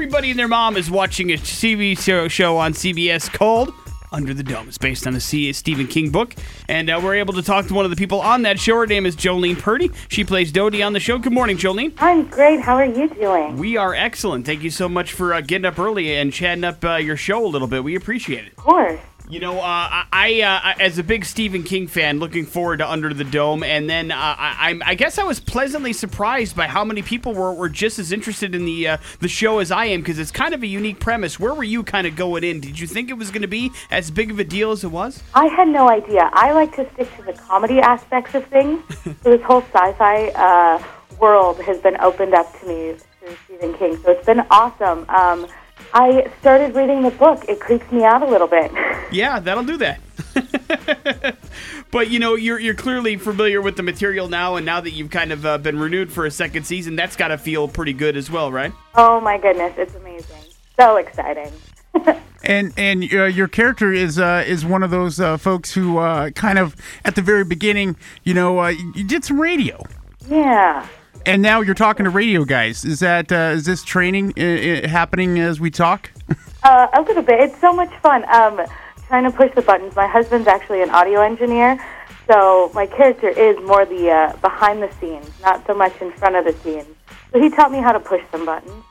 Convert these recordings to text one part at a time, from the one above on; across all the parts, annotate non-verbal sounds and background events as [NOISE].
everybody and their mom is watching a TV show, show on CBS called Under the Dome. It's based on a Stephen King book, and uh, we're able to talk to one of the people on that show. Her name is Jolene Purdy. She plays Dodee on the show. Good morning, Jolene. I'm great. How are you doing? We are excellent. Thank you so much for uh, getting up early and chatting up uh, your show a little bit. We appreciate it. Of course. You know, uh, I, uh, as a big Stephen King fan, looking forward to Under the Dome, and then uh, I, I guess I was pleasantly surprised by how many people were, were just as interested in the uh, the show as I am because it's kind of a unique premise. Where were you kind of going in? Did you think it was going to be as big of a deal as it was? I had no idea. I like to stick to the comedy aspects of things. [LAUGHS] so this whole sci-fi uh, world has been opened up to me through Stephen King. So it's been awesome. Um, I started reading the book. It creeps me out a little bit. [LAUGHS] Yeah, that'll do that. [LAUGHS] but you know, you're you're clearly familiar with the material now, and now that you've kind of uh, been renewed for a second season, that's got to feel pretty good as well, right? oh my goodness, it's amazing. So exciting. [LAUGHS] And and uh, your character is uh, is one of those uh, folks who uh, kind of at the very beginning, you know, uh, you did some radio, Yeah. And now you're talking to radio guys. Is that uh, is this training uh, uh, happening as we talk? [LAUGHS] Uh, a little bit. It's so much fun. Um, trying to push the buttons. My husband's actually an audio engineer, so my character is more the uh, behind the scenes, not so much in front of the scenes. So he taught me how to push some buttons. [LAUGHS]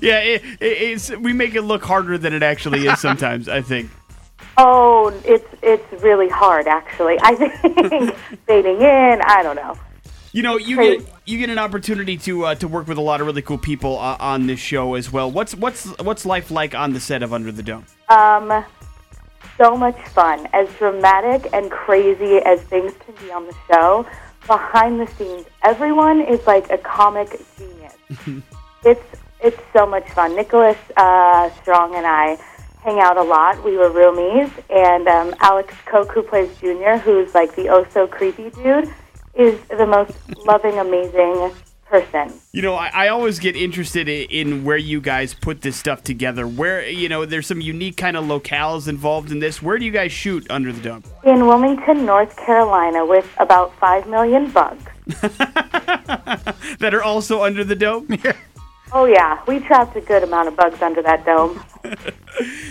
yeah, it, it, it's we make it look harder than it actually is [LAUGHS] sometimes. I think. Oh, it's it's really hard actually. I think fading in. I don't know. You know, you get you get an opportunity to uh, to work with a lot of really cool people uh, on this show as well. What's what's what's life like on the set of Under the Dome? Um, so much fun. As dramatic and crazy as things can be on the show, behind the scenes, everyone is like a comic genius. [LAUGHS] it's it's so much fun. Nicholas uh, Strong and I hang out a lot. We were roomies, and um, Alex Koch, who plays Junior, who's like the oh so creepy dude, is the most loving, amazing person. You know, I, I always get interested in, in where you guys put this stuff together. Where you know, there's some unique kind of locales involved in this. Where do you guys shoot Under the Dome? In Wilmington, North Carolina, with about five million bugs. [LAUGHS] that are also under the dome. [LAUGHS] Oh yeah, we trapped a good amount of bugs under that dome. [LAUGHS]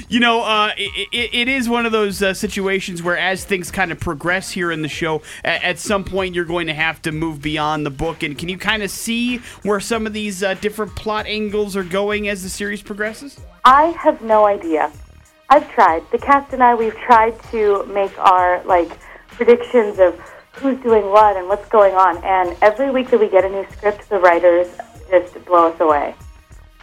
You know, uh, it, it, it is one of those uh, situations where, as things kind of progress here in the show, at, at some point you're going to have to move beyond the book. And can you kind of see where some of these uh, different plot angles are going as the series progresses? I have no idea. I've tried. The cast and I, we've tried to make our like predictions of who's doing what and what's going on. And every week that we get a new script, the writers just blow us away.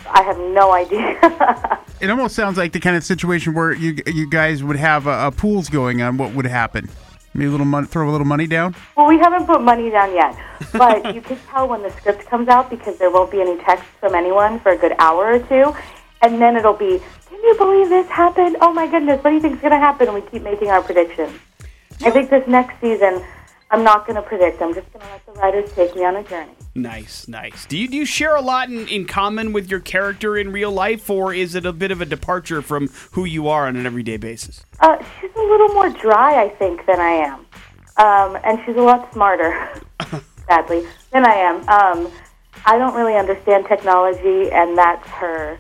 I have no [LAUGHS] idea. It almost sounds like the kind of situation where you you guys would have uh, pools going on. What would happen? Maybe a little money, throw a little money down. well, we haven't put money down yet, but you can tell when the script comes out because there won't be any text from anyone for a good hour or two, and then it'll be, "Can you believe this happened? Oh my goodness, what do you think's going to happen?" And we keep making our predictions. I think this next season, I'm not going to predict. I'm just going to let the writers take me on a journey. Nice, nice. Do you do you share a lot in, in common with your character in real life, or is it a bit of a departure from who you are on an everyday basis? Uh, she's a little more dry, I think, than I am, um, and she's a lot smarter, [LAUGHS] sadly, than I am. Um, I don't really understand technology, and that's her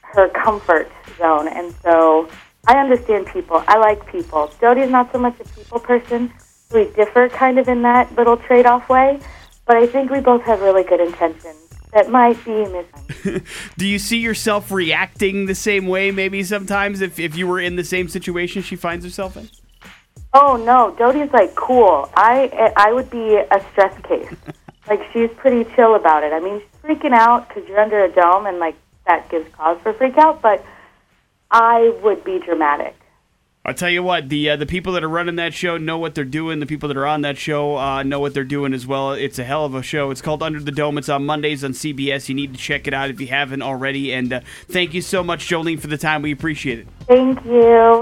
her comfort zone. And so I understand people. I like people. Dodee's not so much a people person. We differ kind of in that little trade off way, but I think we both have really good intentions that might be missing. [LAUGHS] Do you see yourself reacting the same way, maybe sometimes, if, if you were in the same situation she finds herself in? Oh no, Dodee's like cool. I I would be a stress case. [LAUGHS] like she's pretty chill about it. I mean, she's freaking out because you're under a dome, and like that gives cause for freak out. But I would be dramatic. I'll tell you what, the uh, the people that are running that show know what they're doing. The people that are on that show uh, know what they're doing as well. It's a hell of a show. It's called Under the Dome. It's on Mondays on CBS. You need to check it out if you haven't already. And uh, thank you so much, Jolene, for the time. We appreciate it. Thank you.